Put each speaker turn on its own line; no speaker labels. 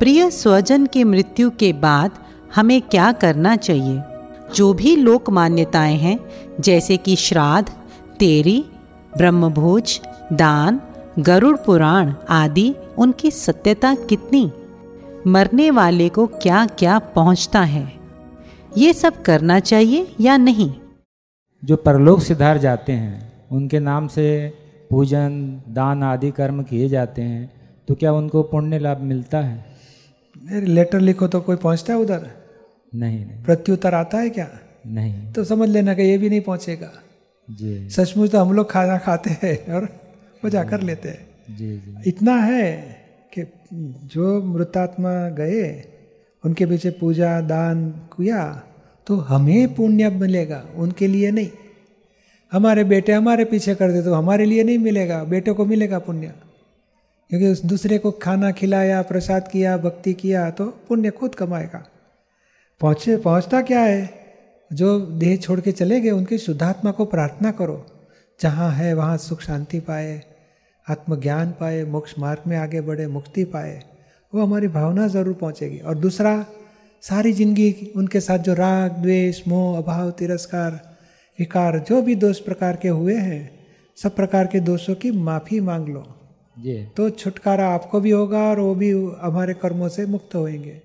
प्रिय स्वजन की मृत्यु के बाद हमें क्या करना चाहिए? जो भी लोक मान्यताएँ हैं, जैसे कि श्राद्ध, तेरी, ब्रह्मभोज, दान, गरुड़ पुराण आदि, उनकी सत्यता कितनी? मरने वाले को क्या क्या पहुँचता है? ये सब करना चाहिए या नहीं?
जो परलोक सिधार जाते हैं, उनके नाम से पूजन, दान आदि कर्म किए जाते हैं तो क्या उनको पुण्य लाभ मिलता है?
लेटर लिखो तो कोई पहुँचता है उधर?
नहीं नहीं।
प्रत्युत्तर आता है क्या?
नहीं।
तो समझ लेना कि ये भी नहीं पहुंचेगा।
जी।
सचमुच तो हम लोग खाना खाते हैं और मज़ा कर लेते हैं।
जी जी।
इतना है कि जो मृतात्मा गए उनके पीछे पूजा दान किया तो हमें पुण्य मिलेगा उनके लिए नहीं। हमारे बेटे हमारे पीछे कर दे तो हमारे लिए नहीं मिलेगा बेटे को मिलेगा पुण्य। क्योंकि उस दूसरे को खाना खिलाया, प्रसाद किया, भक्ति किया तो पुण्य खुद कमाएगा। पहुँचे, पहुँचता क्या है? जो देह छोड़ के चले गए, उनकी शुद्धात्मा को प्रार्थना करो। जहाँ है, वहाँ सुख शांति पाए, आत्मज्ञान पाए, मोक्ष मार्ग में आगे बढ़े, मुक्ति पाए, वो हमारी भावना ज़रूर पहुँचेगी। और दूसरा, सारी ज़िंदगी उनके साथ जो राग, द्वेष, मोह, अभाव, तिरस्कार, विकार, जो भी दोष प्रकार के हुए हैं, सब प्रकार के दोषों की माफ़ी मांग लो।
जी।
तो छुटकारा आपको भी होगा और वो भी हमारे कर्मों से मुक्त होंगे